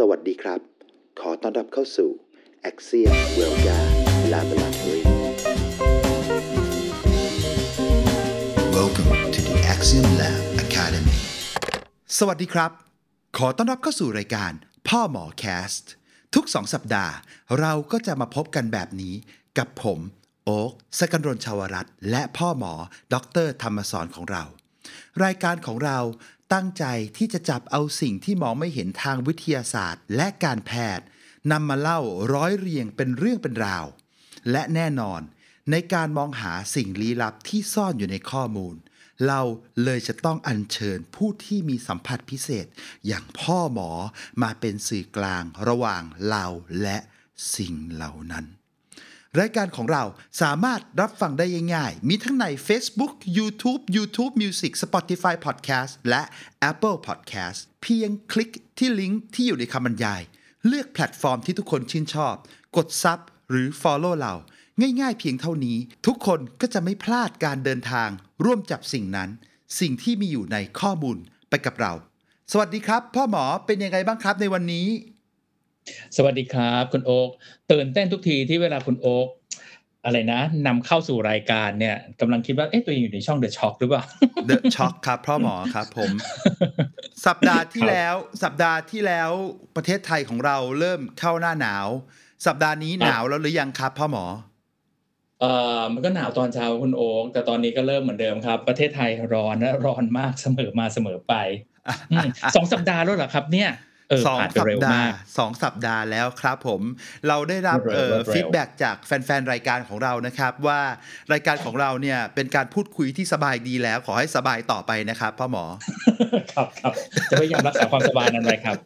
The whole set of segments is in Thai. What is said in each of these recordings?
สวัสดีครับ ขอต้อนรับเข้าสู่ Axiom w e l g a Laboratory Welcome to the Axiom Lab Academy. สวัสดีครับ ขอต้อนรับเข้าสู่รายการ พ่อหมอแคสต์ ทุกสองสัปดาห์ เราก็จะมาพบกันแบบนี้กับผม โอ๊กสกันรนชาวรัตน์และพ่อหมอ ดร ธรรมสอนของเรา รายการของเรา ตั้งใจที่จะจับเอาสิ่งที่มองไม่เห็นทางวิทยาศาสตร์ และการแพทย์นำมาเล่าร้อยเรียงเป็นเรื่องเป็นราว และแน่นอน ในการมองหาสิ่งลี้ลับที่ซ่อนอยู่ในข้อมูล เราเลยจะต้องอัญเชิญผู้ที่มีสัมผัสพิเศษ อย่างพ่อหมอมาเป็นสื่อกลางระหว่างเราและสิ่งเหล่านั้น รายการของเราสามารถรับฟังได้ง่ายๆ มีทั้งใน Facebook YouTube YouTube Music Spotify Podcast และ Apple Podcast เพียงคลิกที่ลิงก์ที่อยู่ในคำบรรยาย เลือกแพลตฟอร์มที่ทุกคนชื่นชอบ กด Sub หรือ Follow เรา ง่ายๆเพียงเท่านี้ ทุกคนก็จะไม่พลาดการเดินทาง ร่วมจับสิ่งนั้น สิ่งที่มีอยู่ในข้อมูลไปกับเรา สวัสดีครับ พ่อหมอเป็นยังไงบ้างครับในวันนี้ สวัสดีครับ คุณโอ๊กตื่นเต้นทุกทีที่เวลาคุณโอ๊กอะไรนะนำเข้าสู่รายการเนี่ยกำลังคิดว่าเอ๊ะตัวเองอยู่ในช่อง The Shock หรือเปล่า The Shock ครับพ่อหมอครับผม สัปดาห์ที่แล้วสัปดาห์ที่แล้วประเทศไทยของเราเริ่มเข้าหน้าหนาว สัปดาห์นี้หนาวแล้วหรือยังครับพ่อหมอเอ่อมันก็หนาวตอนเช้าคุณโอ๊กแต่ตอนนี้ก็เริ่มเหมือนเดิมครับ ประเทศไทยร้อนและร้อนมากเสมอมาเสมอไปอืมสองสัปดาห์แล้วเหรอครับเนี่ยเออ สองสัปดาห์ ผ่านไปเร็วมาก สองสัปดาห์แล้วครับผม เราได้รับรวดเร็วเอ่อรวดเร็ว feedback จากแฟนๆ รายการของเรานะครับ ว่ารายการของเราเนี่ยเป็นการพูดคุยที่สบายดีแล้ว ขอให้สบายต่อไปนะครับพ่อหมอ ครับครับจะพยายามรักษาความสบายนั่นเลยครับ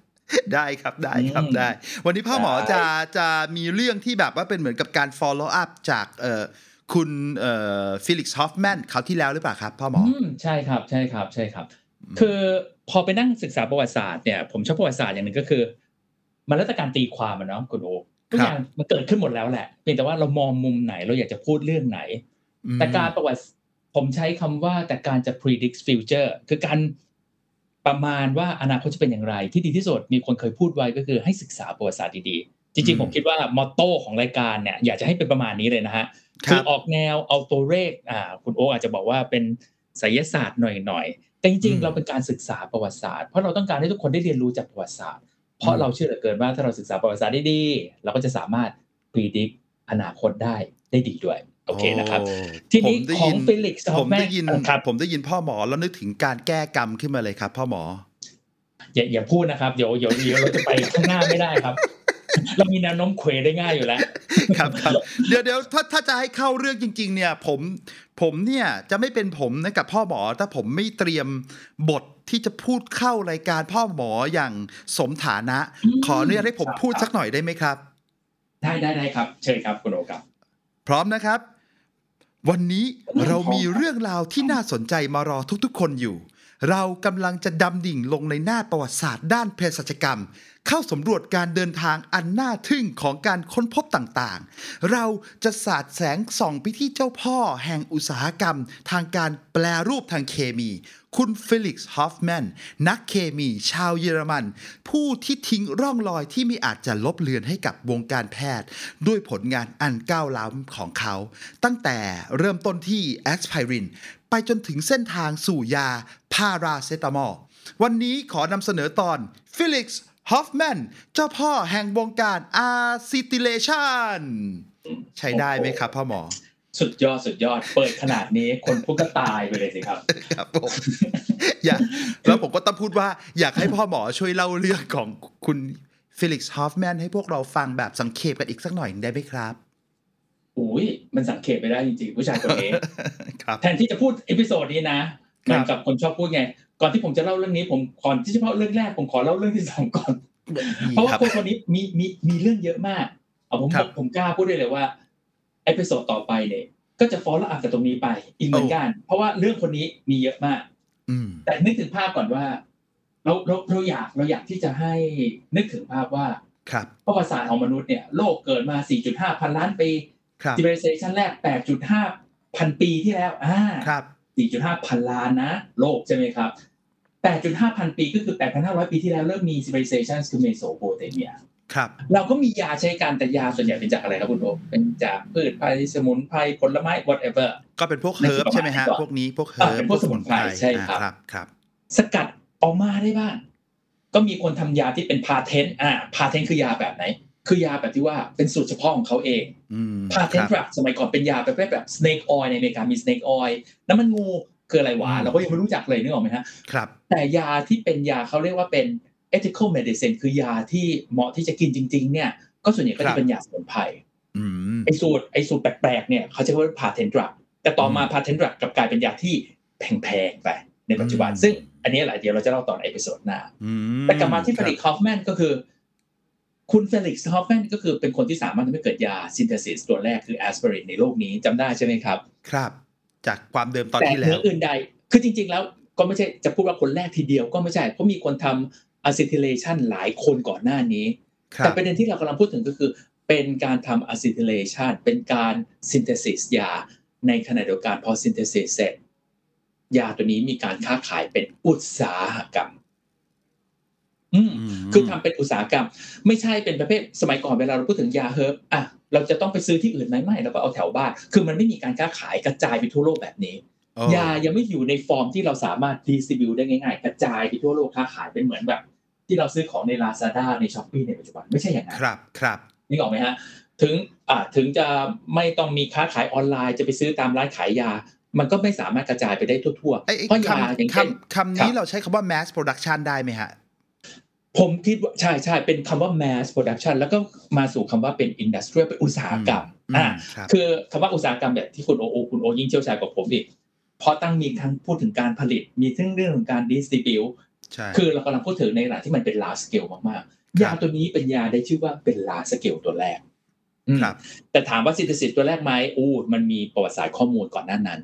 ได้ครับได้ครับอืมได้ วันนี้พ่อหมอได้จะจะมีเรื่องที่แบบว่าเป็นเหมือนกับการ follow up จากเอ่อคุณเอ่อฟิลิกซ์ฮอฟแมนคราวที่แล้วหรือเปล่าครับพ่อหมออืมใช่ครับใช่ครับใช่ครับ คือพอไปนั่งศึกษาประวัติศาสตร์เนี่ยผมชอบประวัติศาสตร์อย่างหนึ่งก็คือ มันแล้วแต่การตีความอะเนาะคุณโอ๊คทุกครับอย่างมันเกิดขึ้นหมดแล้วแหละเพียงแต่ว่าเรามองมุมไหนเราอยากจะพูดเรื่องไหนอืมแต่การประวัติผมใช้คำว่าแต่การจะ predict future คือการประมาณว่าอนาคตจะเป็นอย่างไร ที่ดีที่สุดมีคนเคยพูดไว้ก็คือให้ศึกษาประวัติศาสตร์ดีๆ จริงๆ ผมคิดว่ามอตโต้ของรายการเนี่ยอยากจะให้เป็นประมาณนี้เลยนะฮะครับคือออกแนวเอาตัวเลขอ่าคุณโอคอาจจะบอกว่าเป็นไสยศาสตร์หน่อยๆ แต่จริงๆ เราเป็นการศึกษาประวัติศาสตร์เพราะเราต้องการให้ทุกคนได้เรียนรู้จากประวัติศาสตร์ เพราะเราเชื่อเหลือเกินว่าถ้าเราศึกษาประวัติศาสตร์ได้ดี เราก็จะสามารถ predict อนาคตได้ได้ดีด้วยโอเคนะครับโอ้ทีนี้ผมได้ขอยิงน Felix ผมได้ยิน Hoffman ครับผมได้ยินพ่อหมอแล้วนึกถึงการแก้กรรมขึ้นมาเลยครับ พ่อหมออย่าอย่าพูดนะครับ เดี๋ยวเดี๋ยวเดี๋ยวเราจะไปข้างหน้าไม่ได้ครับ เรามีแนวโน้มเควได้ง่ายอยู่แล้ว ครับครับเดี๋ยวเดี๋ยวถ้าถ้าจะให้เข้าเรื่องจริง ๆ เนี่ย ผมผมเนี่ยจะไม่เป็นผมนะกับพ่อหมอถ้าผมไม่เตรียมบทที่จะพูดเข้ารายการพ่อหมออย่างสมฐานะอืมขออนุญาตให้ผมครับพูดสักหน่อยได้ไหมครับ ได้ได้ได้ครับ เชิญครับคุณโอครับ พร้อมนะครับ วันนี้เรามีเรื่องราวที่น่าสนใจมารอทุกๆ คนอยู่ เรากำลังจะดำดิ่งลงในหน้าประวัติศาสตร์ด้านเภสัชกรรม เข้าสำรวจการเดินทางอันน่าทึ่งของการค้นพบต่างๆ เราจะสาดแสงส่องไปที่เจ้าพ่อแห่งอุตสาหกรรม ทางการแปรรูปทางเคมี คุณฟิลิกซ์ฮอฟแมนนักเคมีชาวเยอรมัน ผู้ที่ทิ้งร่องรอยที่ไม่อาจจะลบเลือนให้กับวงการแพทย์ ด้วยผลงานอันก้าวล้ำของเขา ตั้งแต่เริ่มต้นที่แอสไพริน ไปจนถึงเส้นทางสู่ยาพาราเซตามอล วันนี้ขอนำเสนอตอนฟิลิกซ์ฮอฟแมนเจ้าพ่อแห่งวงการ acetylation ใช้ได้ไหมครับพ่อหมอ สุดยอดสุดยอดเปิดขนาดนี้คนพูดก็ตายไปเลยสิครับครับผมอยากแล้วผมก็ต้องพูดว่าอยากให้พ่อหมอช่วยเล่าเรื่องของคุณฟิลิกซ์ฮอฟแมนให้พวกเราฟังแบบสังเขปกันอีกสักหน่อยได้ไหมครับ อุ้ยมันสังเขปไม่ได้จริงๆผู้ชายคนนี้ครับแทนที่จะพูด episode นี้นะครับมือนกับคนชอบพูดไง ก่อนที่ผมจะเล่าเรื่องนี้ผมก่อนที่จะเล่าเรื่องแรกผมขอเล่าเรื่องที่สองก่อนดีเพราะว่าครับคนคนนี้มีมีมีเรื่องเยอะมาก เอาผมครับผมกล้าพูดได้เลยว่า episode ต่อไปเนี่ยก็จะ follow up จากตรงนี้ไปอีกเหมือนกัน เพราะว่าเรื่องคนนี้มีเยอะมากอืมแต่นึกถึงภาพก่อนว่า เราเราเราอยากเราอยากที่จะให้นึกถึงภาพว่าครับประวัติศาสตร์ของมนุษย์เนี่ย โลกเกิดมา 4.5 พันล้านปี ครับ civilization แรก 8.5 พันปีที่แล้วอ่าครับ4.5 พันล้านนะ โลกใช่ไหมครับ 8.5 พันปีก็คือ 8,500 ปีที่แล้วเริ่มมี civilization คือเมโสโปเตเมียครับเราก็มียาใช้กันแต่ยาส่วนใหญ่เป็นจากอะไรครับคุณโอมเป็นจากพืชพันธุ์สมุนไพรผลไม้ whatever ก็เป็นพวกนั่นคือใช่ไหมฮะประมาณพวกนี้พวกอ่าเฮิร์บเป็นพวกสมุนไพรใช่ครับอ่าครับครับ สกัดออกมาได้บ้างก็มีคนทำยาที่เป็นพาเทนต์อ่าพาเทนต์คือยาแบบไหน คือยาแบบที่ว่าเป็นสูตรเฉพาะของเขาเองอืมพาเทนต์คดรับรักสมัยก่อนเป็นยาประเภทแบบ snake oil ในอเมริกามี snake oil น้ำมันงูคืออะไรวะอืมเราก็ยังไม่รู้จักเลยนึกออกไหมฮะครับแต่ยาที่เป็นยาเขาเรียกว่าเป็น ethical medicine คือยาที่เหมาะที่จะกินจริง ๆ เนี่ย ก็ส่วนใหญ่ก็ครัจะบเป็นยาสมุนไพรอืมไอสูตรไอสูตรแปลกๆเนี่ยเขาจะเรียกว่าพาเทนดรักแต่ต่อมาอืมพาเทนดรักกลับกลายเป็นยาที่แพงๆไปในปัจจุบันอืมซึ่งอันนี้แหละเดี๋ยวเราจะเล่าต่อใน episode หน้าอืม แต่กลับมาที่เฟลิกซ์ฮอฟแมน ครับก็คือ คุณเฟลิกซ์ฮอฟแมนก็คือเป็นคนที่สามารถทำให้เกิดยา synthesis ตัวแรกคือแอสไพรินในโลกนี้จำได้ใช่ไหมครับ ครับ จากความเดิมตอนที่แล้ว แต่เหแล้นืวออื่นใด คือจริง ๆ แล้วก็ไม่ใช่จะพูดว่าคนแรกทีเดียวก็ไม่ใช่ เพราะมีคนทำ acetylation หลายคนก่อนหน้านี้ครับ แต่ประเด็นที่เรากำลังพูดถึงก็คือ เป็นการทำ acetylation เป็นการsynthesis ยา ในขณะเดียวกันพอ synthesis เสร็จยาตัวนี้มีการค้าขายเป็นอุตสาหกรรมอืมม คือทำเป็นอุตสาหกรรม ไม่ใช่เป็นประเภทสมัยก่อนเวลาเราพูดถึงยา herb อะเราจะต้องไปซื้อที่อื่นไหมไม่เราก็เอาแถวบ้านคือมันไม่มีการค้าขายกระจายไปทั่วโลกแบบนี้โอ้ยายังไม่อยู่ในฟอร์มที่เราสามารถ distribute ได้ง่ายๆ กระจายไปทั่วโลกค้าขายเป็นเหมือนแบบ ที่เราซื้อของใน Lazada ใน Shopee ในปัจจุบันไม่ใช่อย่างนั้นครับครับนึกออกไหมฮะถึงอ่าถึงจะไม่ต้องมีค้าขายออนไลน์จะไปซื้อตามร้านขายยามันก็ไม่สามารถกระจายไปได้ทั่วไอ้ไอ้ๆเพราะยาอย่างคำเช่นคำคำนี้เราใช้คำว่า mass production ได้ไหมฮะ ผมคิดว่าใช่ใช่เป็นคำว่า mass production แล้วก็มาสู่คำว่าเป็น industrial เป็นอุตสาหกรรมอืมอ่าครับคือคำว่าอุตสาหกรรมแบบที่คุณโอโอคุณโอยิ่งเชี่ยวชาญกว่าผมอีกเพราะตั้งมีทั้งพูดถึงการผลิต มีทั้งเรื่องของการ distribute ใช่คือเรากำลังพูดถึงในขณะที่มันเป็น large scale มากครับๆยาตัวนี้เป็นยาได้ชื่อว่าเป็น large scale ตัวแรกอืมครับแต่ถามว่า synthesis ตัวแรกไหมอู้มันมีประวัติศาสตร์ข้อมูลก่อนหน้านั้น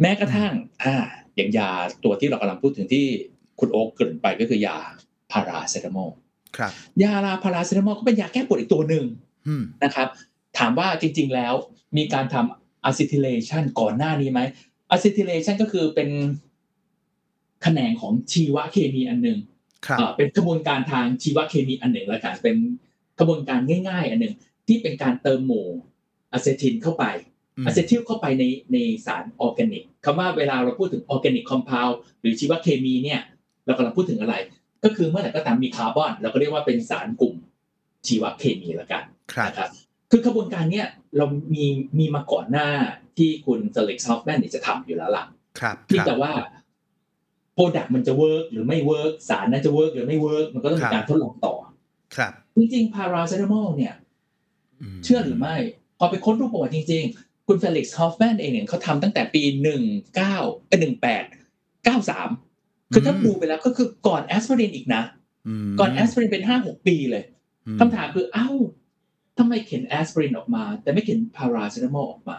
แม้กระทั่ง อ่า อย่างยาตัวที่เรากำลังพูดถึงที่คุณโอมเกริ่นไปก็คือยา พาราเซตามอลครับยาลาพาราเซตามอลก็เป็นยาแก้ปวดอีกตัวหนึ่งอืมนะครับ ถามว่าจริง ๆแล้วมีการทำ acetylation ก่อนหน้านี้ไหม acetylation ก็คือเป็นแขนงของชีวเคมีอันหนึ่งครับเอ่อเป็นกระบวนการทางชีวเคมีอันหนึ่งแล้วกันเป็นกระบวนการง่าย ๆ อันหนึ่งที่เป็นการเติมหมู่ acetyl เข้าไปม acetyl เข้าไปในในสารออร์แกนิกคำว่าเวลาเราพูดถึง organic compound หรือชีวเคมีเนี่ย เรากำลังพูดถึงอะไร ก็คือเมื่อไหร่ก็ตามมีคาร์บอนเราก็เรียกว่าเป็นสารกลุ่มชีวเคมีแล้วกันครับนะครับคือกระบวนการเนี้ยเรามีมีมาก่อนหน้าที่คุณเฟลิกซ์ฮอฟแมนเนี่ยจะทำอยู่แล้วล่ะครับเพียคงรับแต่ว่า product มันจะ work หรือไม่ work สารนั้นจะ work หรือไม่ work มันก็ต้องครัมีบการทดลองต่อ ครับ จริงๆพาราเซตามอลเนี่ยเชื่อหรือไม่พอไปค้นดูประวัติจริง ๆ คุณเฟลิกซ์ฮอฟแมนเองเนี่ยเขาทำตั้งแต่ปีหนึ่งเก้าเอ้หนึ่งแปดเก้าสาม คือถ้าอืมดูไปแล้วก็คือก่อนแอสไพรินอีกนะมก่อนแอสไพรินเป็นห้าหกปีเลยอืมคำถามคือเอ้าทำไมเข็นแอสไพรินออกมา แต่ไม่เข็นพาราเซตามอลออกมา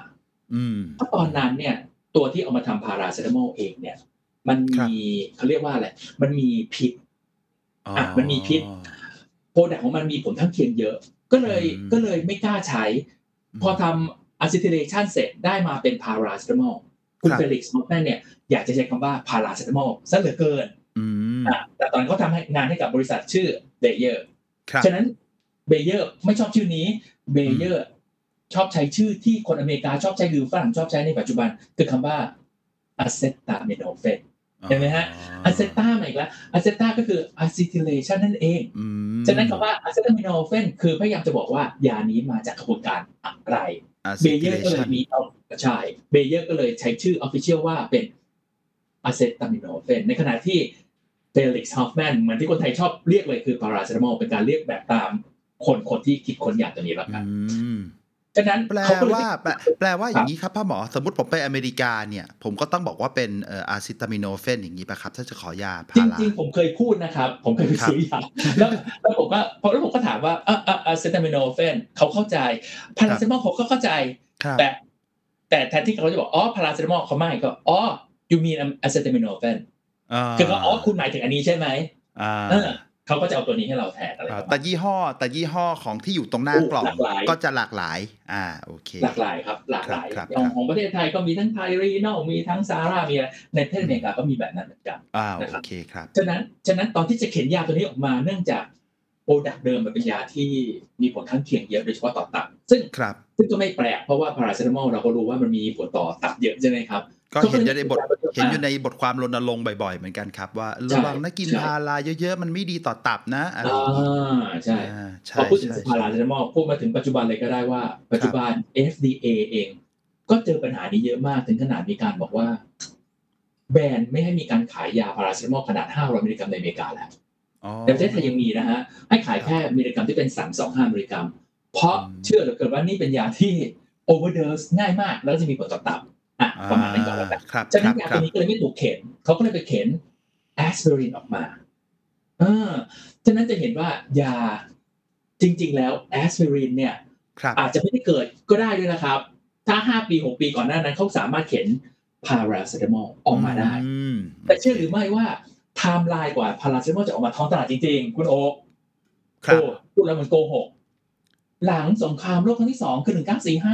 อืมเพราะตอนนั้นเนี่ย ตัวที่เอามาทำพาราเซตามอลเองเนี่ย มันครับมีเขาเรียกว่าอะไรมันมีพิษอ๋ออะมันมีพิษ product ของมันมีผลข้างเคียงเยอะ ก็เลยอืมก็เลยไม่กล้าใช้ พอทำ acetylation เสร็จได้มาเป็นพาราเซตามอล คุณครับเฟลิกซ์ฮอฟแมนเนี่ยอยากจะใช้คำว่าพาราเซตามอลซะเหลือเกินอืมอะแต่ตอนนนเขาทำให้งานให้กับบริษัทชื่อเบเยอร์ครับฉะนั้นเบเยอร์ไม่ชอบชื่อนี้เบเยอร์ชอบใช้ชื่อที่คนอเมริกาชอบใช้หรือฝรั่งชอบใช้ในปัจจุบัน คือคำว่า acetaminophen เห็นไหมฮะ aceta มาอีกแล้ว aceta ก็คือ acetylation นั่นเองอืมฉะนั้นคำว่า acetaminophen คือพยายามจะบอกว่ายานี้มาจากกระบวนการอะไรเบเยอร์ก็เลยมีเอาใช่เบเยอร์ก็เลยใช้ชื่อ official ว่าเป็นacetaminophen ในขณะที่เฟลิกซ์ฮอฟแมนเหมือนที่คนไทยชอบเรียกเลยคือพาราเซตามอลเป็นการเรียกแบบตามคนคนที่คิดค้นยาตัวนี้แล้วกันอืม ฉะนั้นแปลเขาก็เลยว่าแปลแปลว่าอย่างนี้ครับพ่อหมอสมมติผมไปอเมริกาเนี่ย ผมก็ต้องบอกว่าเป็นเอ่อ acetaminophen อย่างนี้ป่ะครับ ถ้าจะขอยาพาจราริงๆผมเคยพูดนะครับ ผมเคยไปครับซื้อยาแล้วแล้วผมก็พอแล้วผมก็ถามว่าอะอะอ acetaminophen เขาเข้าใจพาราเซตามอลเขาก็เข้าใจครับแต่แต่แทนที่เขาจะบอกอ๋อพาราเซตามอลเขาไม่ก็อ๋อ you mean acetaminophen าคือเขาอ๋อคุณหมายถึงอันนี้ใช่ไหมอ่า เออเขาก็จะเอาตัวนี้ให้เราแทนอะไรอ่าประมาแต่ณยี่ห้อ แต่ยี่ห้อของที่อยู่ตรงหน้ากล่องหลากหลายก็จะหลากหลาย อ่าโอเค หลากหลายครับ หลากหลายครับอย่างครับของประเทศไทยก็มีทั้งไทรีนอลมีทั้งซาร่ามีอะไรในประเทศอเมริกาก็มีแบบนั้นเหมือนกันอ่านะครัโอบเคครับฉะนั้นฉะนั้นตอนที่จะเข็นยาตัวนี้ออกมาเนื่องจากโปรดักต์เดิมมันเป็นยาที่มีผลข้างเคียงเยอะโดยเฉพาะต่อตับซึ่งครับซึ่งก็ไม่แปลกเพราะว่าพาราเซตามอลเราก็รู้ว่ามันมีผลต่อตับเยอะใช่ไหมครับ ก็เห็นอยู่ในบทเห็นอยู่ในบทความรณรงค์บ่อยๆ เหมือนกันครับ ว่าระวังนะกินใช่พาราเยอะๆ มันไม่ดีต่อตับนะอะไรอ่าใช่อ่าใช่พอพูดถึงใช่พาราเซตามอลพูดมาถึงปัจจุบันเลยก็ได้ว่า ปัจจุบัน FDA เอง ก็เจอปัญหานี้เยอะมากถึงขนาดมีการบอกว่า แบนไม่ให้มีการขายยาพาราเซตามอลขนาด 500มิลลิกรัมในอเมริกาแล้วอ๋อในประเทศไทยยังมีนะฮะให้ขายแค่มิลลิกรัมที่เป็น 325มิลลิกรัม เพราะอืมเชื่อเหลือเกินว่านี่เป็นยาที่ overdose ง่ายมาก แล้วก็จะมีผลต่อตับ อะประมาณนั้นก่อนแล้วกันครับฉะคนั้รันบยาคตัรัวบนี้ก็เลยไม่ถูกเข็นเขาก็เลยไปเข็นแอสไพรินออกมาเออฉะนั้นจะเห็นว่ายาจริง ๆ แล้วแอสไพรินเนี่ยครับอาจจะไม่ได้เกิดก็ได้ด้วยนะครับ ถ้า5ปี6ปีก่อนหน้านั้นเขาสามารถเข็นพาราเซตามอลออกมาได้อืมแต่เชื่อหรือไม่ว่าไทม์ไลน์กว่าพาราเซตามอลจะออกมาท้องตลาดจริง ๆ คุณโอ๊คครับโอ้พูดแล้วมันโกหก หลังสงครามโลกครั้งที่สองคือ1945ห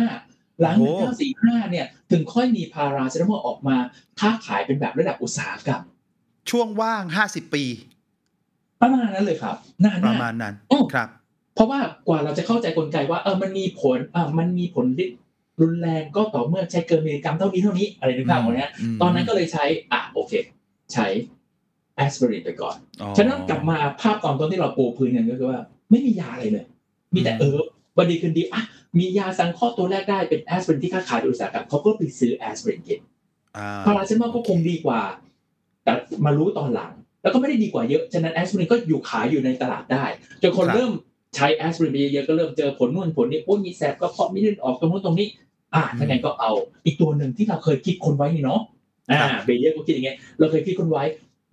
ลังโอ้1945 เนี่ย ถึงค่อยมีพาราเซตามอลออกมาค้าขายเป็นแบบระดับอุตสาหกรรม ช่วงว่าง 50 ปี ประมาณนั้นเลยครับนานประมากมาณนั้นอืมครับ เพราะว่ากว่าเราจะเข้าใจกลไกว่าเออมันมีผลอ่ามันมีผลฤทธิ์รุนแรงก็ต่อเมื่อใช้เกินมิลลิกรัมเท่านี้เท่านี้อะไรนึกภาพออกไหมฮะมตอนนั้นก็เลยใช้อะโอเค ใช้แอสไพรินไปก่อนอ๋อฉะนั้นกลับมาภาพตอนต้นที่เราปูพื้นกันก็คือว่า ไม่มียาอะไรเลย มีแต่อืมเออวันดีคืนดีอะ มียาสังเคราะห์ตัวแรกได้เป็นแอสไพรินที่ค้าขายโดยอุตสาหกรรมเขาก็ไปซื้อแอสไพรินกินอ่าพาราเซตามอลก็คงดีกว่า แต่มารู้ตอนหลัง แล้วก็ไม่ได้ดีกว่าเยอะฉะนั้นแอสไพรินก็อยู่ขายอยู่ในตลาดได้จนคนเริ่มใช้แอสไพรินไปเยอะๆก็เริ่มเจอผลนู่นผลนี้โอ้ยมีแสบกระเพาะมีเลือดออกตรงนู้นตรงนี้ อะถ้างั้นก็เอา อีกตัวหนึ่งที่เราเคยคิดคนไว้นี่เนาะอ่าเบเยอร์ก็คิดอย่างเงี้ยเราเคยคิดคนไว้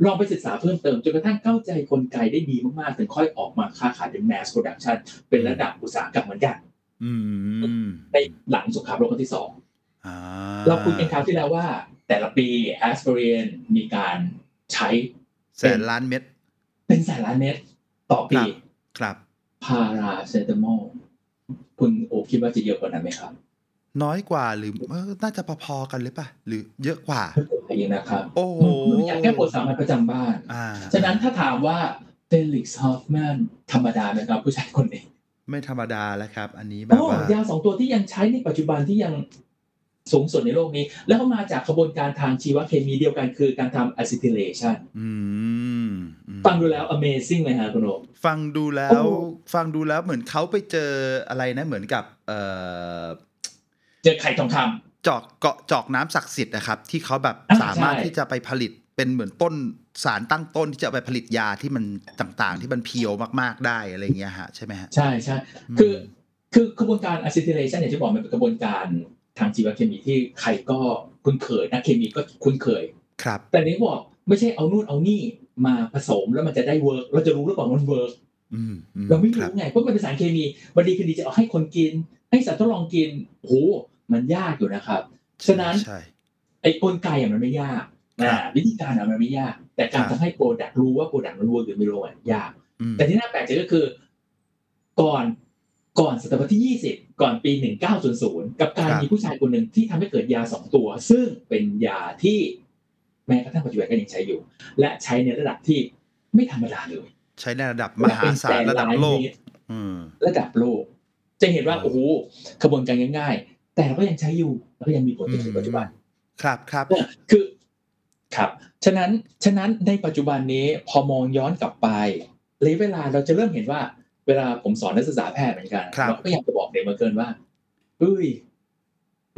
ลองไปศึกษาเพิ่มเติมจนกระทั่งเข้าใจกลไกได้ดีมากๆ ถึงค่อยออกมาค้าขายเป็น mass production เป็นระดับอุตสาหกรรมเหมือนกันอืม ในหลังสงครามโลกครั้งที่สองอ่าเราคุยกันคราวที่แล้วว่า แต่ละปีแอส i พ i นมีการใช้แสนล้านเม็ด เป็นแสนล้านเม็ดต่อปีครับครับพาราเซตามอลคุณโอคิดว่าจะเยอะกว่านั้นไหมครับ น้อยกว่าหรือเออน่าจะพอๆกันหรือเปล่าหรือเยอะกว่าเองนะครับ โอ้โหมันอยากแก้ปวดสามัญประจำบ้านอ่าฉะนั้นถ้าถามว่าเฟลิกซ์ฮอฟแมนธรรมดาไหมครับผู้ชายคนนี้ ไม่ธรรมดาแล้วครับ อันนี้แบโอ้บว่ายาสองตัวที่ยังใช้ในปัจจุบันที่ยังสูงสุดในโลกนี้ แล้วก็มาจากกระบวนการทางชีวเคมีเดียวกันคือการทำ acetylation อืมอืมฟังดูแล้ว amazing เลยฮะคุณโอฟังดูแล้โอ้วฟังดูแล้วเหมือนเขาไปเจออะไรนะเหมือนกับเอ่อเจอไข่ทองคำจอกเกาะจอกน้ำศักดิ์สิทธิ์นะครับ ที่เขาแบบอ่าสามารถใช่ที่จะไปผลิตเป็นเหมือนต้น สารตั้งต้นที่จะเอาไปผลิตยาที่มันต่างๆ ที่มันเพียวมากๆได้อะไรอย่างเงี้ยฮะใช่ไหมฮะใช่ใช่อืมคือคือกระบวนการ acetylation อย่างที่บอกมันเป็นกระบวนการทางชีวเคมีที่ใครก็คุ้นเคยนักเคมีก็คุ้นเคยครับ แต่นี้บอกไม่ใช่เอานู่นเอานี่มาผสมแล้วมันจะได้ work เราจะรู้หรือเปล่ามัน workอืมอืเราไม่ครู้บไงเพราะมันเป็นสารเคมีวันดีคืนดีจะเอาให้คนกิน ให้สัตว์ทดลองกินโอ้โหมันยากอยู่นะครับ ฉะนั้นใช่ไอ้กลไกอะมันไม่ยากครันะบวิธีการอะมันไม่ยาก แต่การครับทำให้ product รู้ว่า product มัน work หรือไม่ work อะยากอืมแต่ที่น่าแปลกใจก็คือ ก่อนก่อนศตวรรษที่ 20 ก่อนปี 1900 กับการมีผู้ชายคนหนึ่งที่ทำให้เกิดยาสองตัว ซึ่งเป็นยาที่แม้กระทั่งปัจจุบันก็ยังใช้อยู่ และใช้ในระดับที่ไม่ธรรมดาเลย ใช้ในระดับมหาศาลระดับโลกอืมระดับโลก จะเห็นว่าโอ้โหกระบวนการง่าย ๆ แต่เราก็ยังใช้อยู่แล้วก็ยังมีผลจนถึงปัจจุบัน ครับครับเนี่ยคือ ครับฉะนั้นฉะนั้นในปัจจุบันนี้พอมองย้อนกลับไประยะเวลาเราจะเริ่มเห็นว่า เวลาผมสอนนักศึกษาแพทย์เหมือนกันครับเราก็พยายามจะบอกเด็กมาเกินว่าเอ้ย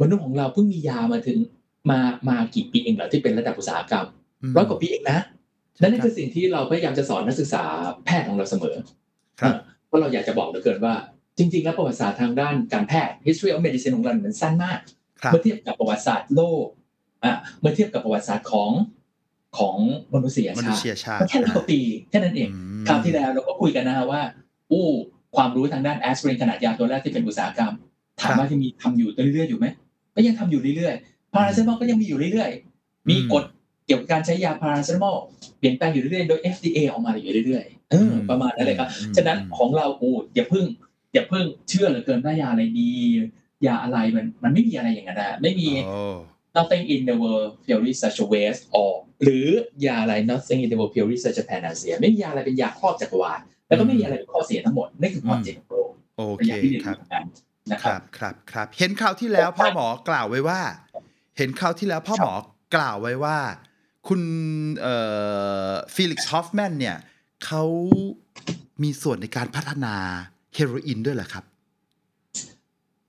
มนุษย์ของเราเพิ่งมียามาถึงมามากี่ปีเองเหรอที่เป็นระดับอุตสาหกรรมมร้อยกว่าปีเองนะนั่นครับคือสิ่งที่เราพยายามจะสอนนักศึกษาแพทย์ของเราเสมอครับเพราะเราอยากจะบอกเหลือเกินว่า จริง ๆ แล้วประวัติศาสตร์ทางด้านการแพทย์ history of medicine ของเราเนี่ยมันสั้นมากครับเมื่อเทียบกับประวัติศาสตร์โลกอะ เมื่อเทียบกับประวัติศาสตร์ของของมนุษยมนุชาติษยชาติมันแค่ร้อยกว่าปีแค่นั้นเองอืมคราวที่แล้วเราก็คุยกันนะฮะว่าอู้ความรู้ทางด้านแอสไพรินขนาดยาตัวแรกที่เป็นอุตสาหกรรม ถามว่าที่มีทำอยู่เรื่อยๆอยู่ไหมก็ยังทำอยู่เรื่อยๆพาราเซตามอลก็ยังมีอยู่เรื่อยๆ มีกฎเกี่ยวกับการใช้ยาพาราเซตามอลเปลี่ยนแปลงอยู่เรื่อยๆโดย FDA ออกมาอยู่เรื่อยๆเออประมาณนั้นเลยครับอืมฉะนั้นของเราโอ้อย่าเพิ่งอย่าเพิ่งเชื่อเหลือเกินว่ายาอะไรดียาอะไรมันมันไม่มีอะไรอย่างนั้นนะไม่มีโอ้ nothing in the world purely such a waste or หรือยาอะไร nothing in the world purely such a panacea ไม่มียาอะไรเป็นยาครอบจักรวาลแล้วก็ไม่มีอะไรเป็นข้อเสียทั้งหมดนี่คือความจริงของโลกโอเป็นเคอย่างที่เรียนครับรู้กันนะคครับรับครับครับ เห็นคราวที่แล้วพ่อหมอกล่าวไว้ว่า เห็นคราวที่แล้วพ่อหมอกล่าวไว้ว่า คุณเอ่อเฟลิกซ์ฮอฟแมนเนี่ยเขามีส่วนในการพัฒนาเฮโรอีนด้วยเหรอครับ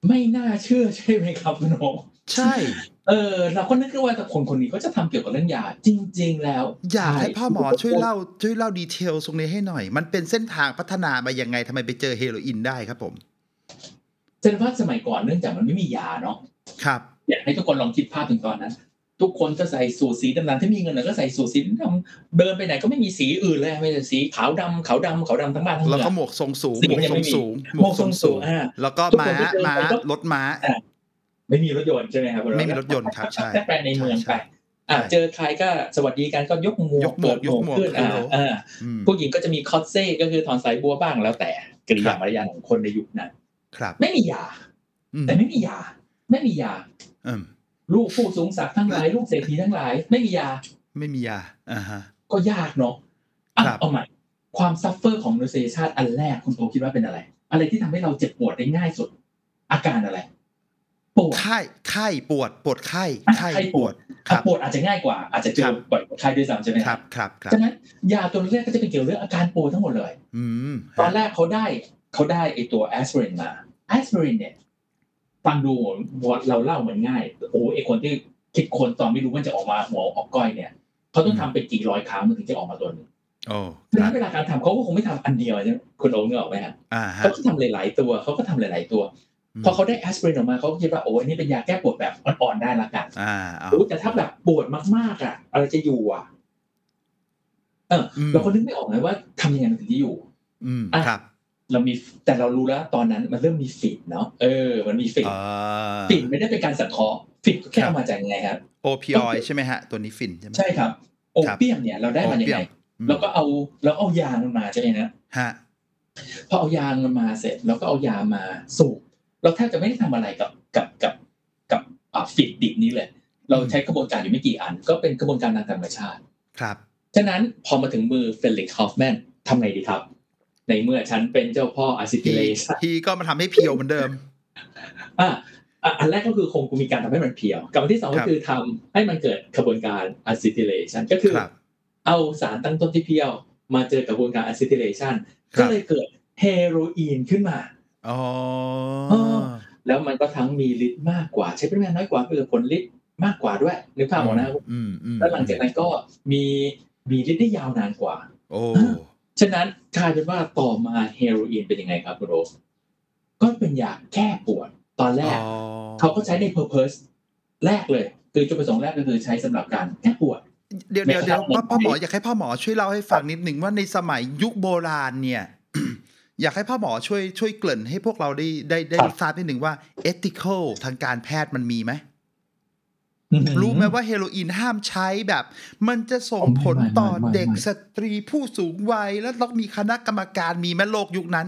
ไม่น่าเชื่อใช่ไหมครับคุณโอใช่ เออเราก็นึกว่าแต่คนคนนี้ก็จะทำเกี่ยวกับเรื่องยาจริง ๆ แล้ว อยากให้ช่พ่อหมอช่วยเล่าช่วยเล่าดีเทลตรงนี้ให้หน่อย มันเป็นเส้นทางพัฒนามายังไงทำไมไปเจอเฮโรอีนได้ครับผมแสดงว่าสมัยก่อนเนื่องจากมันไม่มียาเนาะครับ อยากให้ทุกคนลองคิดภาพถึงตอนนั้น ทุกคนก็ใส่สูทสีดำๆถ้ามีเงินหน่อยก็ใส่สูทสีดำเดินไปไหนก็ไม่มีสีอื่นเลยไม่ใช่สีขาวดำขาวดำขาวดำทั้งบ้านทั้งแล้วเมือก็งหมวกทรงสูงสีหมวกยังทรไม่งมีสูงหมวกทรงสูงอ่าแล้วก็ทุกคม้านที่เดินม้าไปก็รถม้าอ่า ไม่มีรถยนต์ใช่ไหมครับไม่มีรถยนต์ครับใช่แค่ไปในเมืองใช่ไปอ่าใช่เจอใครก็สวัสดีกันก็ยกหมวยกกหมวกเปิดยกหมวกขึ้นอ่าฮัลโหลอ่าอืมผู้หญิงก็จะมี curtsy ก็คือถอนสายบัวบ้างแล้วแต่กริยาครับมารยาทของคนในยุคนั้น ครับ ไม่มียาอืมแต่ไม่มียา ไม่มียาอืมลูกผู้สูงศักดิ์ทั้งหลายลูกเศรษฐีทั้งหลาย ไม่มียา ไม่มียาอ่าฮะ ก็ยากเนาะอะครับเอาใหม่ความ suffer ของมนุษยชาติอันแรกคุณโตคิดว่าเป็นอะไร อะไรที่ทำให้เราเจ็บปวดได้ง่ายสุด อาการอะไร ปวดไข้ไข้ปวดปวดไข้อะไข้ไข้ปปววดดคอะรับปวดอาจจะง่ายกว่า อาจจะเจครัอบบ่อยกว่าไข้ด้วยซ้ำใช่ไหมครับครับครับฉะนั้นยาตัวแรกก็จะเป็นเกี่ยวกับเรื่องอาการปวดทั้งหมดเลยอืมตอนแรกเขาได้เขาได้ไอตัวแอสไพรินมาแอสไพรินเนี่ยฟังดูเราเล่าเหมือนง่ายโอ้ไอคนที่คิดคนตอนไม่รู้มันจะออกมาหัวออกก้อยเนี่ยเขาต้องทำเป็นกี่ร้อยครั้งมันถึงจะออกมาตัวหนึงโอ้ดังครันั้บนเวลาการทำเขาก็คงไม่ทำอันเดียวใช่ไหมคุณโอ๊คนึกออกไหมฮะอ่าฮะเขาก็ทำหลาย ๆ ตัวเขาก็ทำหลาย ๆ ตัว พอเขาได้แอสไพรินออกมาเขาก็คิดว่าโอ้อันนี้เป็นยาแก้ปวดแบบอ่อนๆได้ละกันอ่าเอาโอ้แต่ถ้าแบบปวดมากๆอะอะไรจะอยู่อะเอออมเราก็นึกไม่ออกเลยว่าทำยังไงมันถึงจะอยู่ อืมอะครับ เรามีแต่เรารู้แล้วตอนนั้นมันเริ่มมีฝิ่นเนาะเออ มันมีฝิ่นอ่าฝิ่นไม่ได้เป็นการสังเคราะห์ฝิ่นก็แค่ครับเอามาจากยังไงครับโอพีออยใช่ไหมฮะ ตัวนี้ฟินใช่ไหมใช่ครับopium เนี่ยเราได้มายังไงอืมเราก็เอาเราเอายางมันมาใช่ไหมนะฮะพอเอายางมันมาเสร็จเราก็เอายามาสูบ เราแทบจะไม่ได้ทำอะไรกับกับกับกับอ่าฝิ่นดิบนี้เลย เราใช้กระบวนการอยู่ไม่กี่อัน ก็เป็นกระบวนการทางธรรมชาติครับฉะนั้นพอมาถึงมือเฟลิกซ์ฮอฟแมนทำไงดีครับ ในเมื่อฉันเป็นเจ้าพ่อ acetylation ฮีก็มาทำให้ pure เหมือนเดิมอะอะอันแรกก็คือคงมีการทำให้มัน pure กับอันที่สองก็คือครับทำให้มันเกิดกระบวนการ acetylation ก็คือครับเอาสารตั้งต้นที่เพียว มาเจอกระบวนการ acetylation ครับก็เลยเกิดเฮโรอีนขึ้นมา อ๋อเออแล้วมันก็ทั้งมีฤทธิ์มากกว่า ใช้ปริมาณน้อยกว่าเกิดผลฤทธิ์มากกว่าด้วยนึกภาพออกนะอืมอืมแล้วหลังจากนั้นก็มีมีฤทธิ์ได้ยาวนานกว่า โอ้ฉะนั้นกลายเป็นว่าต่อมาเฮโรอีนเป็นยังไงครับคุณโรสก็เป็นยาแก้ปวดตอนแรกอ๋อเขาก็ใช้ใน purpose แรกเลย คือจุดประสงค์แรกก็คือใช้สำหรับการแก้ปวดเดี๋ยวเดี๋ยวเดี๋ยวไม่พ่อครับพ่อหมออยากให้พ่อหมอช่วยเล่าให้ฟังนิดหนึ่งว่าในสมัยยุคโบราณเนี่ย อยากให้พ่อหมอช่วยช่วยเกริ่นให้พวกเราได้ได้ได้ครับทราบนิดหนึ่งว่า ethical ทางการแพทย์มันมีไหมรู้ไหมว่าเฮโรอีนห้ามใช้แบบ มันจะส่งผลต่อไม่ไม่ไม่เด็กไม่สตรีผู้สูงวัยแล้วต้องมีคณะกรรมการมีไหมโลกยุคนั้น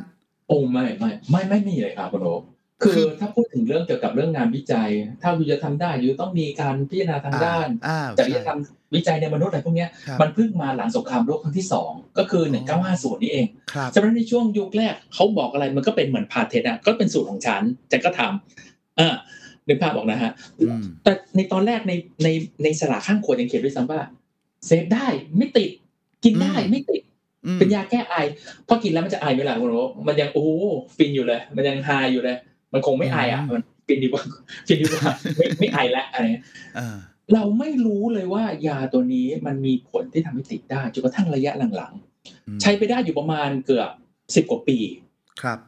โอ้ไม่ไม่ไม่ไม่มีเลยครับคุณโรส คืคืออถ้าพูดถึงเรื่องเกี่ยวกับเรื่องงานวิจัย ถ้าคุณจะทำได้อยู่ต้องมีการพิจารณาทางด้านอ่าจริยใช่ธรรมวิจัยในมนุษย์อะไรพวกเนี้ยครับมันเพิ่งมาหลังสงครามโลกครั้งที่สองก็คือ 1950 นี่เองครับฉะนั้นในช่วงยุคแรกเขาบอกอะไรมันก็เป็นเหมือนพาเทนอะก็เป็นสูตรของฉันฉันก็ทำอ่านึกภาพออกนะฮะอืมแต่ในตอนแรกในในในสลากข้างขวดยังเขียนด้วยซ้ำว่าเสพได้ไม่ติดกินได้อืมไม่ติดอืมเป็นยาแก้ไอพอกินแล้วมันจะไอไหมล่ะคุณโรสมันยังโอ้โหฟินอยู่เลย มันยัง high อยู่เลย มันคงไม่ไออะมันฟินดีกว่าฟินดีกว่าไม่ไม่ไอแล้วอะไรเงี้ยอ่าเราไม่รู้เลยว่ายาตัวนี้มันมีผลที่ทำให้ติดได้จนกระทั่งระยะหลังอืมๆใช้ไปได้อยู่ประมาณเกือบสิบกว่าปีครับ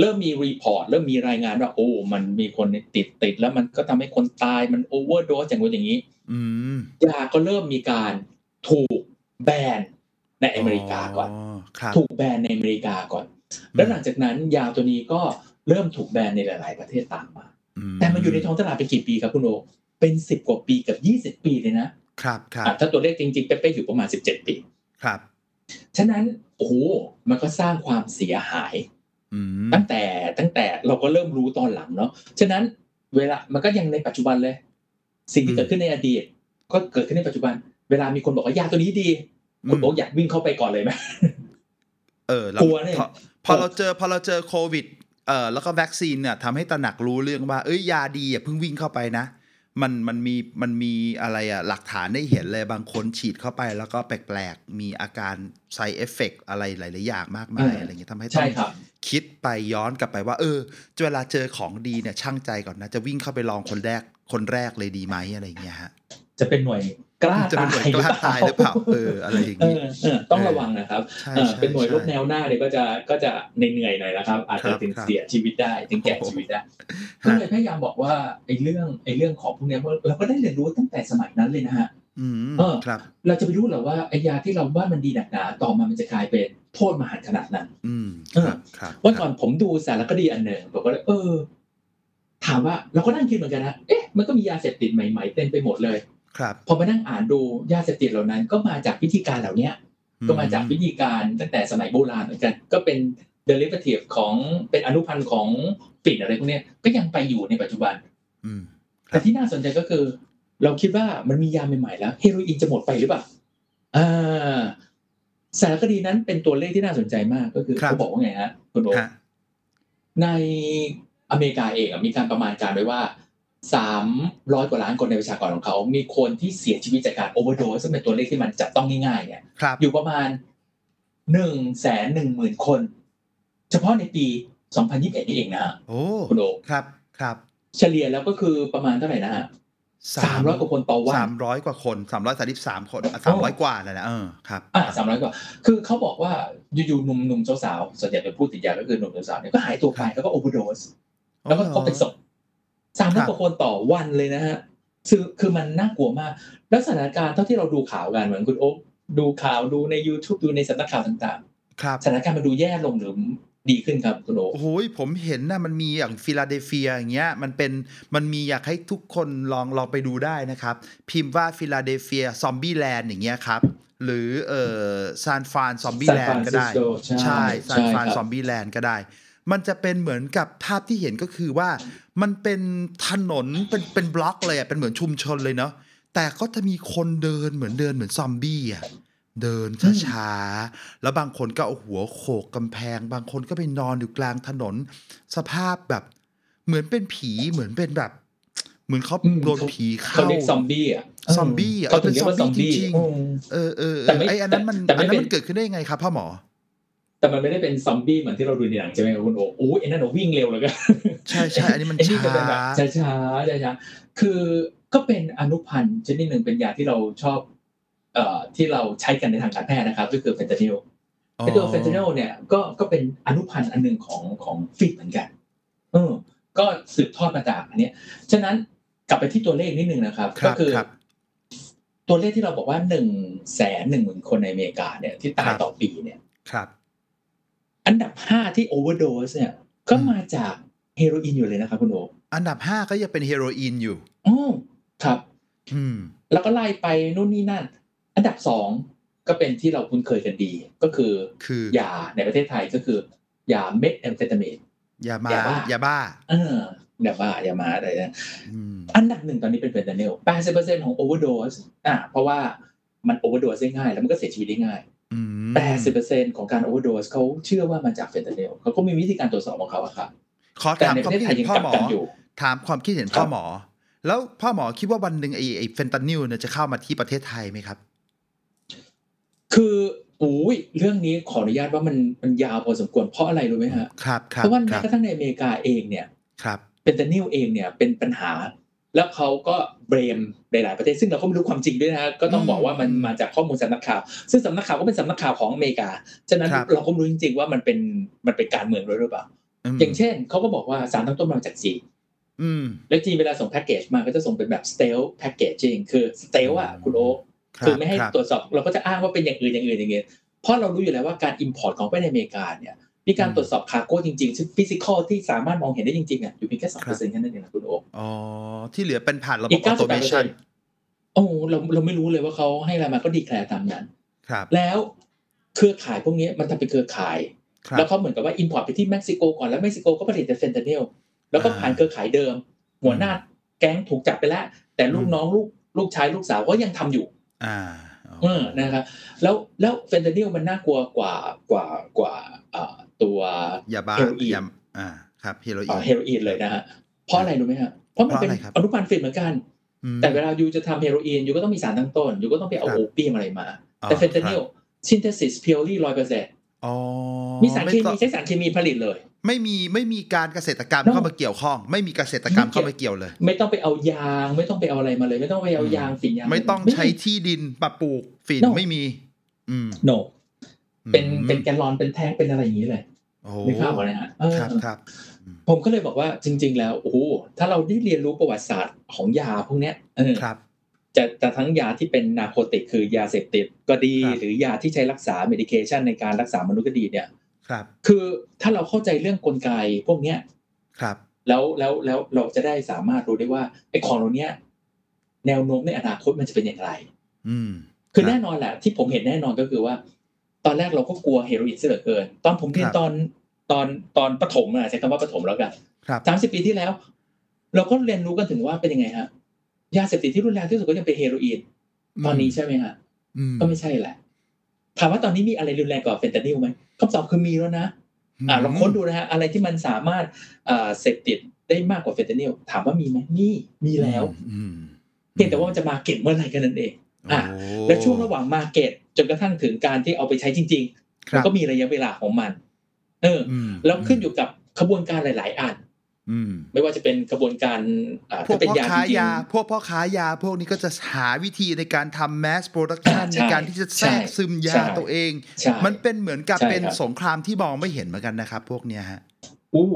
เริ่มมี report เริ่มมีรายงานว่าโอ้ มันมีคนติดติดแล้วมันก็ทำให้คนตายมัน overdose อย่างนู้นอย่างนี้อืมยาก็เริ่มมีการถูกแบนในอเมริกาก่อนครับถูกแบนในอเมริกาก่อน แล้วหลังจากนั้นยาตัวนี้ก็ เริ่มถูกแบนในหลาย ๆ ประเทศตามมา แต่มันอยู่ในท้องตลาดเป็นกี่ปีครับคุณโอเป็นสิบกว่าปีกับยี่สิบปีเลยนะครับครับอะถ้าตัวเลขจริง ๆ เป๊ะๆอยู่ประมาณ17ปีครับ ฉะนั้นโอ้โหมันก็สร้างความเสียหายอืมตั้งแต่ตั้งแต่เราก็เริ่มรู้ตอนหลังเนาะฉะนั้นเวลามันก็ยังในปัจจุบันเลย สิ่งที่เกิดขึ้นในอดีต ก็เกิดขึ้นในปัจจุบัน เวลามีคนบอกว่ายาตัวนี้ดีคุณโอ๊คอยากวิ่งเข้าไปก่อนเลยไหมเออเรากลัวเนี่ยพอพอเราเจอพอเราเจอโควิด เอ่อแล้วก็วัคซีนเนี่ยทำให้ตระหนักรู้เรื่องว่า เอ้ยยาดีอย่าเพิ่งวิ่งเข้าไปนะ มันมันมีมันมีอะไรอะหลักฐานได้เห็นเลยบางคนฉีดเข้าไปแล้วก็แปลกๆ มีอาการ side effect อะไรหลายๆอย่างมากมายอืมอะไรเงี้ยทำให้ต้ใช่องครับคิดไปย้อนกลับไปว่า เออเวลาเจอของดีเนี่ยช่างใจก่อนนะ จะวิ่งเข้าไปลองคนแรกคนแรกเลยดีไหมอะไรเงี้ยฮะ จะเป็นหน่วยกล้าจะเป็นหน่วยกล้าตายหรือเปล่าเอออะไรอย่างเองี้อเออต้องระวังนะครับใช่เออใช่เป็นหน่วยรบใช่แนวหน้าเนี่ยก็จะก็จะเหนื่อยๆหน่อยนะครับ อาจครัจะบถึงครับเสียชีวิตได้ถึงแก่ชีวิตได้ก็เลยพยายามบอกว่าไอ้เรื่องไอ้เรื่องของพวกเนี้ยเราก็ได้เรียนรู้ตั้งแต่สมัยนั้นเลยนะฮะอืมเออครับ เราจะไปรู้เหรอว่าไอ้ยาที่เราว่ามันดีหนักหนาต่อมามันจะกลายเป็นโทษมหันต์ขนาดนั้น อืมเออครับครับวันก่อนผมดูสารคดีอันหนึ่งผมก็เลยเออ ถามว่าเราก็นั่งคิดเหมือนกันนะเอ๊ะมันก็มียาเสพติดใหม่ๆเต็มไปหมดเลย ครับพอมานั่งอ่านดูยาเสพติดเหล่านั้น ก็มาจากวิธีการเหล่าเนี้ยก็มาจากวิธีการตั้งแต่สมัยโบราณเหมือนกันก็เป็น derivative ของเป็นอนุพันธ์ของฝิ่นอะไรพวกเนี้ยก็ยังไปอยู่ในปัจจุบันอืมแต่ที่น่าสนใจก็คือ เราคิดว่ามันมียาใหม่ๆแล้วเฮโรอีนจะหมดไปหรือเปล่าอ่าสารคดีนั้นเป็นตัวเลขที่น่าสนใจมากก็คือครับเขาบอกว่าไงฮะคุณโอ๊คฮะในอเมริกาเองอะมีการประมาณการไว้ว่า สามร้อยกว่าล้านคนในประชากรของเขา มีคนที่เสียชีวิตจากการโอเวอร์โดสซึ่งเป็นตัวเลขที่มันจับต้องง่ายๆเนี่ยครับอยู่ประมาณหนึ่งแสนหนึ่งหมื่นคน เฉพาะในปี 2021 นี่เองนะฮะโอ้คุณโอ๊คครับครับ เฉลี่ยแล้วก็คือประมาณเท่าไหร่นะฮะสามร้อยกว่าคนต่อวันสามร้อยกว่าคนสามร้อยสามสิบสามคนสามร้อยกว่าเลยนะเออครับอ่าสามร้อยกว่า คือเขาบอกว่าอยู่ๆหนุ่มๆสาวๆส่วนใหญ่เป็นผู้ติดยาก็คือหนุ่มๆสาวๆเนี่ยก็หายตัวไปแล้วก็โอเวอร์โดสแล้วก็พบเป็นศพ สามร้อยกว่าคนต่อวันเลยนะฮะคือคือมันน่ากลัวมากแล้วสถานการณ์เท่าที่เราดูข่าวกันเหมือนคุณโอ๊คดูข่าวดูใน YouTube ดูในสำนักข่าวต่างๆครับสถานการณ์มันดูแย่ลงหรือดีขึ้นครับคุณโอ๊คโอ้โหผมเห็นนะมันมีอย่างฟิลาเดลเฟียอย่างเงี้ยมันเป็นมันมีอยากให้ทุกคนลองลองไปดูได้นะครับ พิมพ์ว่าฟิลาเดลเฟีย Zombieland อย่างเงี้ยครับ หรือเอ่อซานฟราน Zombieland ก็ได้ ใช่ซานฟราน Zombieland ก็ได้ มันจะเป็นเหมือนกับภาพที่เห็นก็คือว่า มันเป็นถนนเป็นเป็นบล็อกเลยอะเป็นเหมือนชุมชนเลยเนาะแต่ก็จะมีคนเดินเหมือนเดินเหมือนซอมบี้อะเดินช้าๆ แล้วบางคนก็เอาหัวโขกกำแพง บางคนก็ไปนอนอยู่กลางถนน สภาพแบบ เหมือนเป็นผีเหมือนเป็นแบบ เหมือนเขาอืมโดนผีเข้าเขาเรียกซอมบี้อะซอมบี้อะเขาถึงเรียกว่าซอมบี้เป็นซอมบี้จริงอืมเออเออเอแต่อไม่ไออันนั้นมันแต่ไม่อันนั้นมันเป็นเกิดขึ้นได้ยังไงครับพ่อหมอ แต่มันไม่ได้เป็นซอมบี้เหมือนที่เราดูในหนังใช่ไหมครับคุณโอ๊คโอ้ยไอ้นั่นเราวิ่งเร็วเลยกันใช่ใช่อันนี้มันไอ้นี่ก็ช้าเป็นแบบช้าช้าช้าช้าๆคือก็เป็นอนุพันธ์ชนิดหนึ่งเป็นยาที่เราชอบ เอ่อที่เราใช้กันในทางการแพทย์นะครับ ก็คือเฟนตานิลไอ้ตัวเฟนทานิลเนี่ยก็ก็เป็นอนุพันธ์อันหนึ่งของของฝิ่นเหมือนกัน เออ ก็สืบทอดมาจากอันเนี้ยฉะนั้นกลับไปที่ตัวเลขนิดนึงนะครับครัก็บคือครับตัวเลขที่เราบอกว่าหนึ่งแสนหนึ่งหมื่นคนในอเมริกาเนี่ยที่ตายครับต่อปีเนี่ยครับ อันดับห้าที่ overdose เนี่ยก็มาจากเฮโรอีนอยู่เลยนะครับคุณโอ๊คอันดับห้าก็ยังเป็นเฮโรอีนอยู่อ๋อครับ อืม แล้วก็ไล่ไปนู่นนี่นั่น อันดับสองก็เป็นที่เราคุ้นเคยกันดี ก็คือคือยาในประเทศไทยก็คือยาเมทแอมเฟตามีนยาบ้ายาบ้ายาบ้าเออยาบ้ายามาอะไรนะอืมอันดับหนึ่งตอนนี้เป็นเฟนตานิล80%ของ overdose อ่าเพราะว่ามัน overdose ได้ง่าย แล้วมันก็เสียชีวิตได้ง่าย อืม80%ของการ overdose เขาเชื่อว่ามาจากเฟนตานิลเขาก็มีวิธีการตรวจสอบของเขาอะครับแต่ในคประเทศไทยเห็ยังกลับหมอกันอยู่ขอถามความคิดเห็นพ่อหมอถามความคิดเห็นครับพ่อหมอ แล้วพ่อหมอคิดว่าวันหนึ่งไอ้ไอ้เฟนตานิลเนี่ยจะเข้ามาที่ประเทศไทยไหมครับ คืออุ้ยเรื่องนี้ขออนุญาตว่ามันมันยาวพอสมควรเพราะอะไรรู้ไหมฮะครับครัเพบราะว่าคแม้รับกระทั่งในอเมริกาเองเนี่ยครับเฟนตานิลเองเนี่ยเป็นปัญหา แล้วเขาก็เบรมในหลายประเทศซึ่งเราก็ไม่รู้ความจริงด้วยนะฮะก็ต้องบอกว่ามันมาจากข้อมูลสำนักข่าว ซึ่งสำนักข่าวก็เป็นสำนักข่าวของอเมริกาฉะนั้นครับเราก็ไม่รู้จริง ๆ ว่ามันเป็นมันเป็นการเมืองด้วยหรือเปล่าอย่างเช่นเขาก็บอกว่าสารตั้งต้นมาจากจีนอืมแล้วจีนเวลาส่งแพ็กเกจมาก็จะส่งเป็นแบบ stealth packaging คือ stealth อะคุณโอ๊คครับคือไม่ให้รับตรวจสอบเราก็จะอ้างว่าเป็นอย่างอื่นอย่างอื่นอย่างเงี้ยเพราะเรารู้อยู่แล้วว่าการ import ของไปในอเมริกาเนี่ย มีการตรวจสอบ cargo จริงๆ ซึ่ง physical ที่สามารถมองเห็นได้จริงๆอะอยู่เพียงแค่สองเปอร์เซ็นต์แค่นั้นเองนะคุณโอ๊คอ๋อ ที่เหลือเป็นผ่านระบบอีก automation 98%โอ้เราเราไม่รู้เลยว่าเขาให้อะไรมาก็ declare ตามนั้น ครับ แล้วเครือข่ายพวกนี้มันทำเป็นเครือข่ายครับแล้วเขาเหมือนกับว่า import ไปที่เม็กซิโกก่อนแล้วเม็กซิโกก็ผลิตแต่เฟนทานิลแล้วก็อ่าผ่านเครือข่ายเดิม หัวหน้าแก๊งถูกจับไปแล้ว แต่ลูกอืมน้องลูกลูกชายลูกสาวก็ยังทำอยู่ อ่าเออนะครับแล้วแล้วเฟนทานิลมันน่ากลัวกว่ากว่ากว่าเอ่อ ตัวยาบ้าเฮโรอีนยาอ่าครับเฮโรอีเอ่อเฮโรอีนเลยนะฮะเพราะอะไรรู้ไหมฮะเพราะมันเป็นเพราะอะไรครับอนุพันธ์ฝิ่นเหมือนกันอืมแต่เวลา you จะทำเฮโรอีน you ก็ต้องมีสารตั้งต้น you ก็ต้องไปเอาครับ opium อะไรมาอ๋อแต่เฟนทานิลครับ synthesis purely ร้อยเปอร์เซ็นต์อ๋อมีสารเคมีต้องใช้สารเคมีผลิตเลย ไม่มีไม่มีการเกษตรกรรม No เข้ามาเกี่ยวข้อง ไม่มีเกษตรกรรมไม่เกี่ยวเข้ามาเกี่ยวเลย ไม่ต้องไปเอายางไม่ต้องไปเอาอะไรมาเลย ไม่ต้องไปเอายางฝิ่นยางไม่ต้องใช้ที่ดินมาปลูกฝิ่น No ไม่มี อืม Noเป็นอืมเป็นแกลลอนเป็นแท็งก์เป็นอะไรอย่างนี้เลยโอ้ นึกภาพออกเลยฮะเออครับครับ ผมก็เลยบอกว่าจริง ๆ แล้วโอ้โหถ้าเราได้เรียนรู้ประวัติศาสตร์ของยาพวกเนี้ยเออครับจะจะทั้งยาที่เป็น narcotic คือยาเสพติดก็ดีครับหรือยาที่ใช้รักษา medication ในการรักษามนุษย์ก็ดีเนี่ย ครับ คือถ้าเราเข้าใจเรื่องกลไกพวกเนี้ยครับ แล้วแล้วแล้วเราจะได้สามารถรู้ได้ว่าไอ้ของเหล่าเนี้ยแนวโน้มในอนาคตมันจะเป็นอย่างไร อืม คือครับแน่นอนแหละที่ผมเห็นแน่นอนก็คือว่า ตอนแรกเราก็กลัวเฮโรอีนซะเหลือเกิน ตอนผมเรียนครับตอนตอนตอนประถมอะใช้คำว่าประถมแล้วกันครับสามสิบปีที่แล้ว เราก็เรียนรู้กันถึงว่าเป็นยังไงฮะยาเสพติดที่รุนแรงที่สุดก็ยังเป็นเฮโรอีนตอนนี้ใช่ไหมฮะอืมก็ไม่ใช่แหละถามว่าตอนนี้มีอะไรรุนแรงกว่าเฟนตานิลไหมคำตอบคือมีแล้วนะอ่าลองค้นดูนะฮะอะไรที่มันสามารถอ่าเสพติดได้มากกว่าเฟนตานิลถามว่ามีไหมมีมีแล้วอืมเพียงแต่ว่ามันจะ market เมื่อไหร่กันนั่นเอง อะโอ้และช่วงระหว่าง market จนกระทั่งถึงการที่เอาไปใช้จริงๆครับมันก็มีระยะเวลาของมัน เอออืมแล้วขึ้นอยู่กับขบวนการหลาย ๆ อันอืมไม่ว่าจะเป็นกระบวนการอ่าพวกถ้าเป็นพ่อยาค้าจริงยา พวกพ่อค้ายา พวกนี้ก็จะหาวิธีในการทำ mass production อ่าใช่ในการที่จะแทรกซึมยาใช่ตัวเองใช่มันเป็นเหมือนกับใช่เป็นครับสงครามที่มองไม่เห็นเหมือนกันนะครับ พวกเนี้ยฮะอู้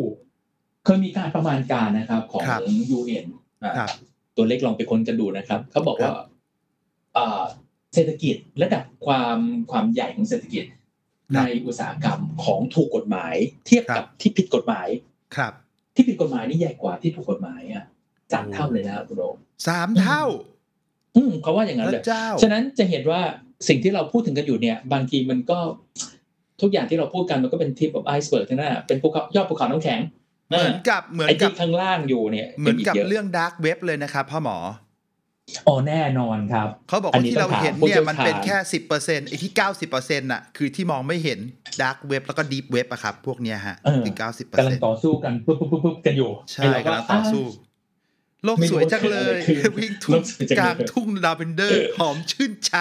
เคยมีการประมาณการนะครับของครับ UN อ่าครับตัวเลขลองไปค้นกันดูนะครับ เขาบอกว่าครับอ่า เศรษฐกิจระดับความความใหญ่ของเศรษฐกิจ ในอุตสาหกรรมของถูกกฎหมาย เทียบกับที่ผิดกฎหมายครับ ที่ผิดกฎหมายนี่ใหญ่กว่าที่ถูกกฎหมายอะสามเท่าเลยนะครับคุณโอสามเท่า อืมเขาว่าอย่างนั้นพเลยระเจ้าฉะนั้นจะเห็นว่าสิ่งที่เราพูดถึงกันอยู่เนี่ย บางทีมันก็ทุกอย่างที่เราพูดกันมันก็เป็นทิปแบบ iceberg ทั้งนั้นอะเป็นภูเขายอดภูเขาน้ำแข็ง เหมือนกับเหมือนไอ้กับที่ข้างล่างอยู่เนี่ย เหมือนกับยังกยะเรื่อง dark web เลยนะครับพ่อหมอ อ๋อแน่นอนครับ เขาบอกอันว่านี้ที่เราต้องถามเห็นผู้เนี่ยเชี่ยวมันเป็นชาญแค่สิบเปอร์เซ็นต์ไอ้ที่เก้าสิบเปอร์เซ็นต์น่ะคือที่มองไม่เห็นดาร์กเว็บแล้วก็ดีฟเว็บอะครับ พวกเนี้ยฮะเออคือเก้าสิบเปอร์กำลัเซ็งนต์ต่อสู้กันปุ๊บปุ๊บปุ๊บปุ๊บกันอยู่ ใช่ไอ้เรากำลังต่อสู้ โลกไม่รู้สวยจังเลยว่าเกิดอะไรขึ้นวิ่งโลทุ่งกสวยจังเลยกลางทุ่งลาเวนเดอร์ หอมชื่นใจ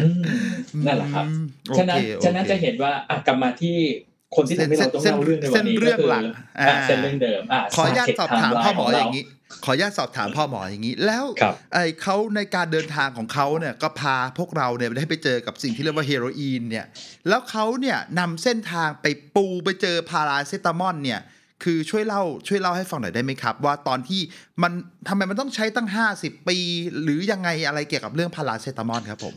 อืมนั่นแหละครับอืมฉะนั้นโอเคโอเคฉะนั้นจะเห็นว่าอะกลับมาที่คนที่ทำให้เราต้องเส้นเล่าเรื่องในวันนี้เส้นเรื่องก็คืหลักอะอ่าเส้นเรื่องเดิมอะขออนุญาต Starket สอบถาม Timeline พ่อหมอขเรอย่างนี้ ขออนุญาตสอบถามพ่อหมออย่างนี้ แล้วครับไอเขาในการเดินทางของเขาเนี่ยก็พาพวกเราเนี่ยได้ไปเจอกับสิ่งที่เรียกว่าเฮโรอีนเนี่ย แล้วเขาเนี่ยนำเส้นทางไปปูไปเจอพาราเซตามอลเนี่ย คือช่วยเล่าช่วยเล่าให้ฟังหน่อยได้ไหมครับ ว่าตอนที่มันทำไมมันต้องใช้ตั้ง 50 ปี หรือยังไงอะไรเกี่ยวกับเรื่องพาราเซตามอลครับผม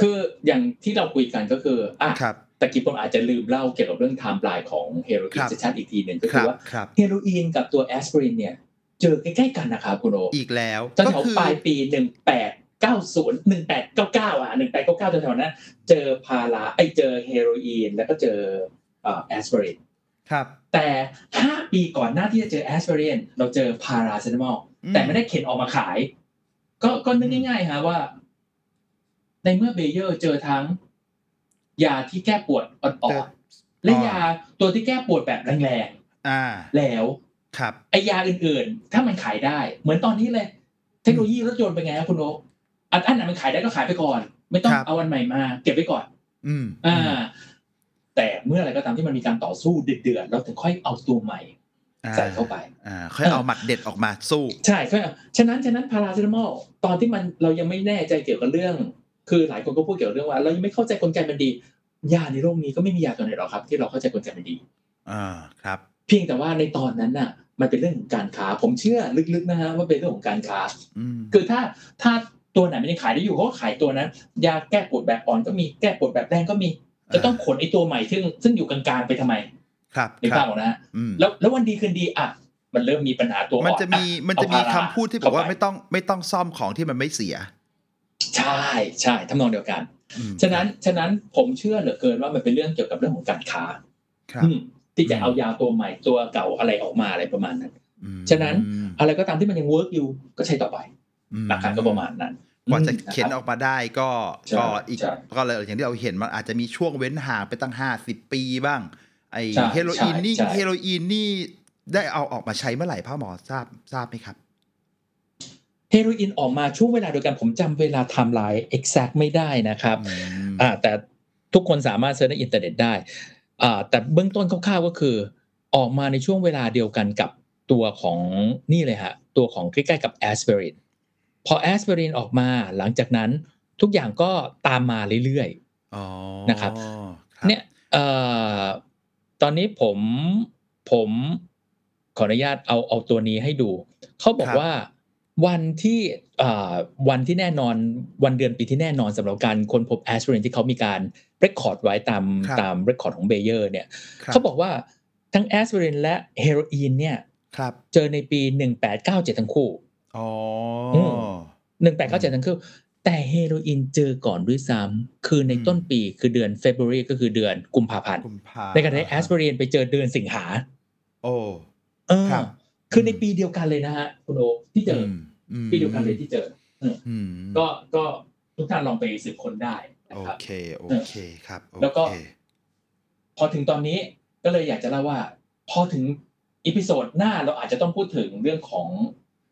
คืออย่างที่เราคุยกันก็คืออะครับตะกี้ผมอาจจะลืมเล่าเกี่ยวกับเรื่องไทม์ไลน์ของเฮโรอีนครับชัดๆอีกทีหนึ่งก็คคือรับว่าครับเฮโรอีนกับตัวแอสไพรินเนี่ย เจอใกล้ๆกันนะครับคุณโออีกแล้วตอนก็แถวคือปลายปีหนึ่งแปดเก้าศูนย์หนึ่งแปดเก้าเก้าอะหนึ่งแปดเก้าเก้าแถวๆนั้นเจอพาราไอยเจอเฮโรอีนแล้วก็เจอเอ่อแอสไพรินครับ แต่ห้าปีก่อนหน้าที่จะเจอแอสไพรินเราเจอพาราเซตามอลอืมแต่ไม่ได้เข็นออกมาขาย ก็ก็นึกง่ายๆฮะว่า ในเมื่อเบเยอร์เจอทั้ง ยาที่แก้ปวดอ่อนๆและยาตัวที่แก้ปวดแบบแรงอ่าๆแล้ว ครับไอยาอื่นๆ ถ้ามันขายได้ เหมือนตอนนี้เลย เทคโนโลยีรถยนต์เป็นไงครับคุณโอ๊คอันอันไหนมันขายได้ก็ขายไปก่อน ไม่ต้องครับเอาอันใหม่มา เก็บไว้ก่อน อืมอ่า แต่เมื่อไหรก็ตามที่มันมีการต่อสู้เดือดๆเราถึงค่อยเอาตัวใหม่อ่าใส่เข้าไป อ่า ค่อยเอาหมัดเด็ดออกมาสู้ ใช่ใช่ฉะนั้นฉะนั้นพาราเซตามอลตอนที่มันเรายังไม่แน่ใจเกี่ยวกับเรื่อง คือหลายคนก็พูดเกี่ยวกับเรื่องว่า เรายังไม่เข้าใจกลไกมันดี ยาในโลกนี้ก็ไม่มียาตัวไหนหรอกครับ ที่เราเข้าใจกลไกมันดี อ่า ครับเพียงแต่ว่าในตอนนั้นน่ะ มันเป็นเรื่องของการค้า ผมเชื่อลึกๆนะฮะว่าเป็นเรื่องของการค้าอืมคือถ้าถ้าตัวไหนมันยังขายได้อยู่เขาก็ขายตัวนั้น ยาแก้ปวดแบบอ่อนก็มีแก้ปวดแบบแรงก็มี จะต้องขนไอ้ตัวใหม่ซึ่งซึ่งอยู่กลางๆไปทำไม ครับในคภารัพบของนะฮะอืมแล้วแล้ววันดีคืนดีอะมันเริ่มมีปัญหาตัวอ่อนมันจะมีอ่มันจะมีเอาพาราคำพูดที่บอกว่าเข้าไปไม่ต้องไม่ต้องซ่อมของที่มันไม่เสีย ใช่ใช่ทำนองเดียวกันอืมฉะนั้นฉะนั้นผมเชื่อเหลือเกินว่ามันเป็นเรื่องเกี่ยวกับเรื่องของการค้าครับอืม ที่จะอืมเอายาตัวใหม่ตัวเก่าอะไรออกมาอะไรประมาณนั้นอืมฉะนั้นอะไรก็ตามที่มันยังเวิร์กอยู่ก็ใช้ต่อไปอืมหลักการก็ประมาณนั้นกว่าจะอืมเข็นนะคอรับอกมาได้ก็ใช่ก็อีกใช่ก็เลยอย่างที่เราเห็นมันอาจจะมีช่วงเว้นห่างไปตั้งห้าสิบปีบ้าง ไอใช่เฮโรอีนนี่ใช่ใช่เฮโรอีนนี่ได้เอาออกมาใช้เมื่อไหร่พ่อหมอทราบทราบไหมครับเฮโรอีนออกมาช่วงเวลาเดียวกันผมจำเวลาไทม์ไลน์ exact ไม่ได้นะครับอืมอ่าแต่ทุกคนสามารถ search ในอินเทอร์เน็ตได้อ่า แต่เบื้องต้นคร่าวๆก็คือ ออกมาในช่วงเวลาเดียวกันกับตัวของนี่เลยฮะตัวของใกล้ๆกับแอสเ r รินพอแอสเ r รินออกมาหลังจากนั้นทุกอย่างก็ตามมาเรื่อยๆอ๋อนะครับครับเนี่ยเอ่อตอนนี้ผมผมขออนุญาตเอาเอาตัวนี้ให้ดู เขาบอกว่า วันที่เอ่อวันที่แน่นอนวันเดือนปีที่แน่นอนสำหรับการค้นพบแอส i r รินที่เขามีการ record ไว้ตามครับตาม record ของเบเยอร์เนี่ยครับเขาบอกว่าทั้งแอส i r รินและเฮโรอีนเนี่ยครับเจอในปี 1897 ทั้งคู่อ๋อม1897ทั้งคู่แต่เฮโรอีนเจอก่อนด้วยซ้ำคือในอืมต้นปีคือเดือน February ก็คือเดือนกุมภาพันธ์กุมภาในขณะที่แอสไพรินไปเจอเดือนสิงหาโอ้เออครับคือในปีเดียวกันเลยนะฮะคุณโอที่เจอ ออืมปีเดียวกันเลยที่เจออืมก็ก็ทุกท่านลองไปสืบค้นได้นะโอครับเคโอเคครับโอแล้วก็เคพอถึงตอนนี้ก็เลยอยากจะเล่าว่า พอถึงอีพิโซดหน้าเราอาจจะต้องพูดถึงเรื่องของ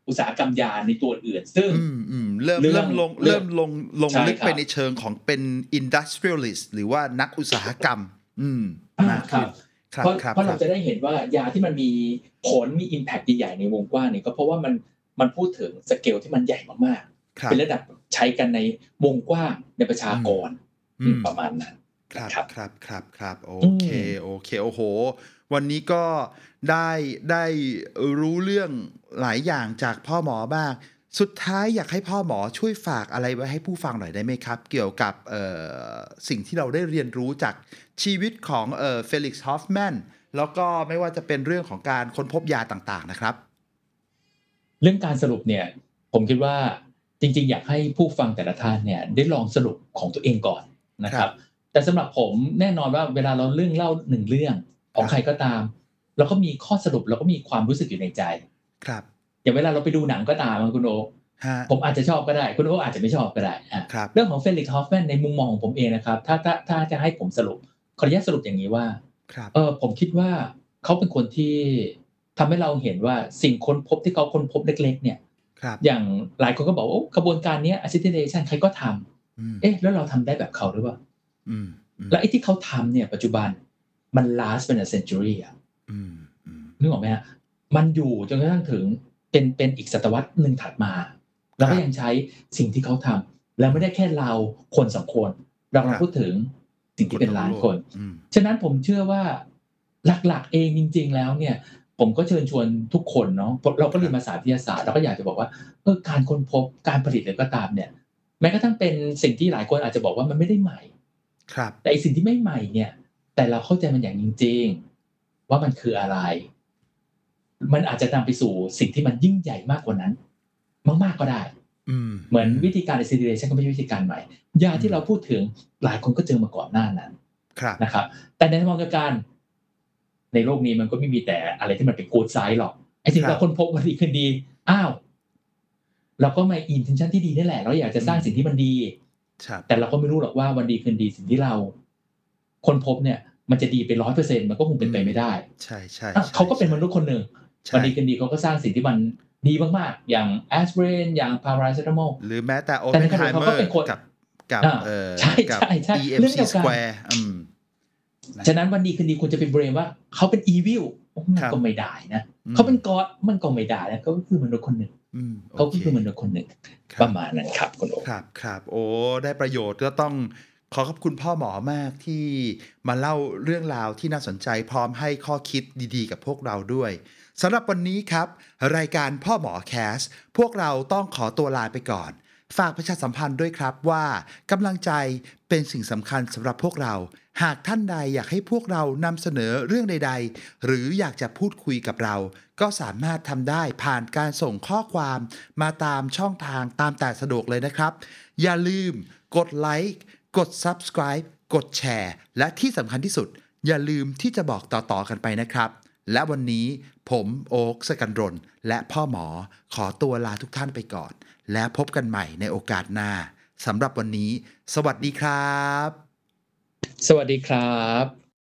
อุตสาหกรรมยาในตัวอื่น ซึ่งอืมอืมเริ่มเรื่องเริ่มลงเรื่เริ่องมลงลงใช่ลึกครับไปในเชิงของเป็น industrialist หรือว่านักอุตสาหกรรม อืมอ่ามากครัขึ้บนครับเพราะครับเพราะคเรารับจะได้เห็นว่ายาที่มันมีผลมี Impact ใหญ่ๆในวงกว้างเนี่ยก็เพราะว่ามัน มันพูดถึงสเกลที่มันใหญ่มากครัๆบเป็นระดับใช้กันในวงกว้างในประชากรอืมประมาณนั้นครับครับครับครับครับโออืมเคโอเคโอ้โห วันนี้ก็ได้ได้รู้เรื่องหลายอย่างจากพ่อหมอบ้าง สุดท้ายอยากให้พ่อหมอช่วยฝากอะไรไว้ให้ผู้ฟังหน่อยได้ไหมครับ เกี่ยวกับเอ่อสิ่งที่เราได้เรียนรู้จากชีวิตของเอ่อเฟลิกซ์ฮอฟแมนแล้วก็ไม่ว่าจะเป็นเรื่องของการค้นพบยาต่างๆนะครับ เรื่องการสรุปเนี่ยผมคิดว่าจริง ๆ อยากให้ผู้ฟังแต่ละท่านเนี่ยได้ลองสรุปของตัวเองก่อนนะคครัรับบแต่สำหรับผมแน่นอนว่าเวลาเราเรื่องเล่าหนึ่งเรื่องของครับใครก็ตามเราก็มีข้อสรุปเราก็มีความรู้สึกอยู่ในใจ ครับ อย่างเวลาเราไปดูหนังก็ตามอะคุณโอฮะผมอาจจะชอบก็ได้ คุณโออาจจะไม่ชอบก็ได้อะครับเรื่องของเฟลิกซ์ฮอฟแมนในมุมมองของผมเองนะครับถ้าถ้าถ้าจะให้ผมสรุปขออนุญาตสรุปอย่างนี้ว่าครับเออผมคิดว่าเขาเป็นคนที่ ทำให้เราเห็นว่าสิ่งค้นพบที่เขาค้นพบเล็ก ๆ เนี่ยครับอย่างหลายคนก็บอกว่าโอ้กระบวนการเนี้ย acetylation ใครก็ทำอืมเอ๊ะ แล้วเราทำได้แบบเขาหรือเปล่าอืมอืมแล้วไอ้ที่เขาทำเนี่ย ปัจจุบันมัน last เป็น a century อะอืมอืมนึกออกไหมฮะมันอยู่จนกระทั่งถึงเป็นเป็นอีกศตวรรษหนึ่งถัดมาเราครัก็บยังใช้สิ่งที่เขาทำแล้วไม่ได้แค่เราคนสองคน เราครักำลับงพูดถึงสิ่งที่เป็นล้านคนอืมฉะนั้นผมเชื่อว่าหลักๆเองจริง ๆ แล้วเนี่ย ผมก็เชิญชวนทุกคนเนาะเราก็เรียนมาศาสตร์วิทยาศาสตร์เราก็อยากจะบอกว่าเออการค้นพบการผลิตอะไรก็ตามเนี่ยแม้กระทั่งเป็นสิ่งที่หลายคนอาจจะบอกว่ามันไม่ได้ใหม่ ครับ แต่ไอสิ่งที่ไม่ใหม่เนี่ย แต่เราเข้าใจมันอย่างจริง ๆ ว่ามันคืออะไร มันอาจจะนำไปสู่สิ่งที่มันยิ่งใหญ่มากกว่านั้น มากๆก็ได้อืมเหมือนวิธีการ acetylation ก็ไม่ใช่วิธีการใหม่ ยาที่เราพูดถึงหลายคนก็เจอมาก่อนหน้านั้น ครับนะครับ แต่ในทางการ ในโลกนี้มันก็ไม่มีแต่อะไรที่มันเป็นกูดไซด์หรอกไอ้สิ่งครับเราคนพบวันดีคืนดีอ้าวเราก็มาอินเทนชันที่ดีนี่แหละเราอยากจะสร้างสิ่งที่มันดีครับแต่เราก็ไม่รู้หรอกว่าวันดีคืนดีสิ่งที่เรา คนพบเนี่ย มันจะดีไปร้อยเปอร์เซ็นมันก็คงเป็นไปไม่ได้ ใช่ใช่อะใช่เขาก็เป็นมนุษย์คนหนึ่งใช่วันดีคืนดีเขาก็สร้างสิ่งที่มันดีมากๆ อย่างแอสเ r รนอย่างพาราเซตามอลหรือแม้แต่โอแต่เปในนขไฮณะเดียวกันเมอเขาก็ร์เป็นคนกับกับอ่าเอ่อใช่กับใช่ใช่เรื่อง EMC เดียวกัน Square อืม นะ ฉะนั้นวันดีคืนดีคุณจะเป็นเบรมว่าเขาเป็นอีวิลมันครับก็ไม่ได้นะอืมเขาเป็นกอดมันก็ไม่ได้นะเขาก็คือมนุษย์คนหนึ่งอืมเขาโอก็เคคือมนุษย์คนหนึ่งคปรับระมาณนั้นครับคุณโอครับครับโอ้ได้ประโยชน์ก็ต้องขอขอบคุณพ่อหมอมากที่มาเล่าเรื่องราวที่น่าสนใจพร้อมให้ข้อคิดดีๆ กับพวกเราด้วยสำหรับวันนี้ครับ รายการพ่อหมอแคส พวกเราต้องขอตัวลาไปก่อน ฝากประชาสัมพันธ์ด้วยครับว่ากำลังใจเป็นสิ่งสำคัญสำหรับพวกเรา หากท่านใดอยากให้พวกเรานำเสนอเรื่องใด ๆ หรืออยากจะพูดคุยกับเรา ก็สามารถทำได้ผ่านการส่งข้อความมาตามช่องทางตามแต่สะดวกเลยนะครับ อย่าลืมกดไลค์กด Subscribe กดแชร์ และที่สำคัญที่สุด อย่าลืมที่จะบอกต่อๆกันไปนะครับ และวันนี้ผมโอ๊คสกันรนและพ่อหมอขอตัวลาทุกท่านไปก่อน แล้วพบกันใหม่ในโอกาสหน้าสำหรับวันนี้ สวัสดีครับ สวัสดีครับ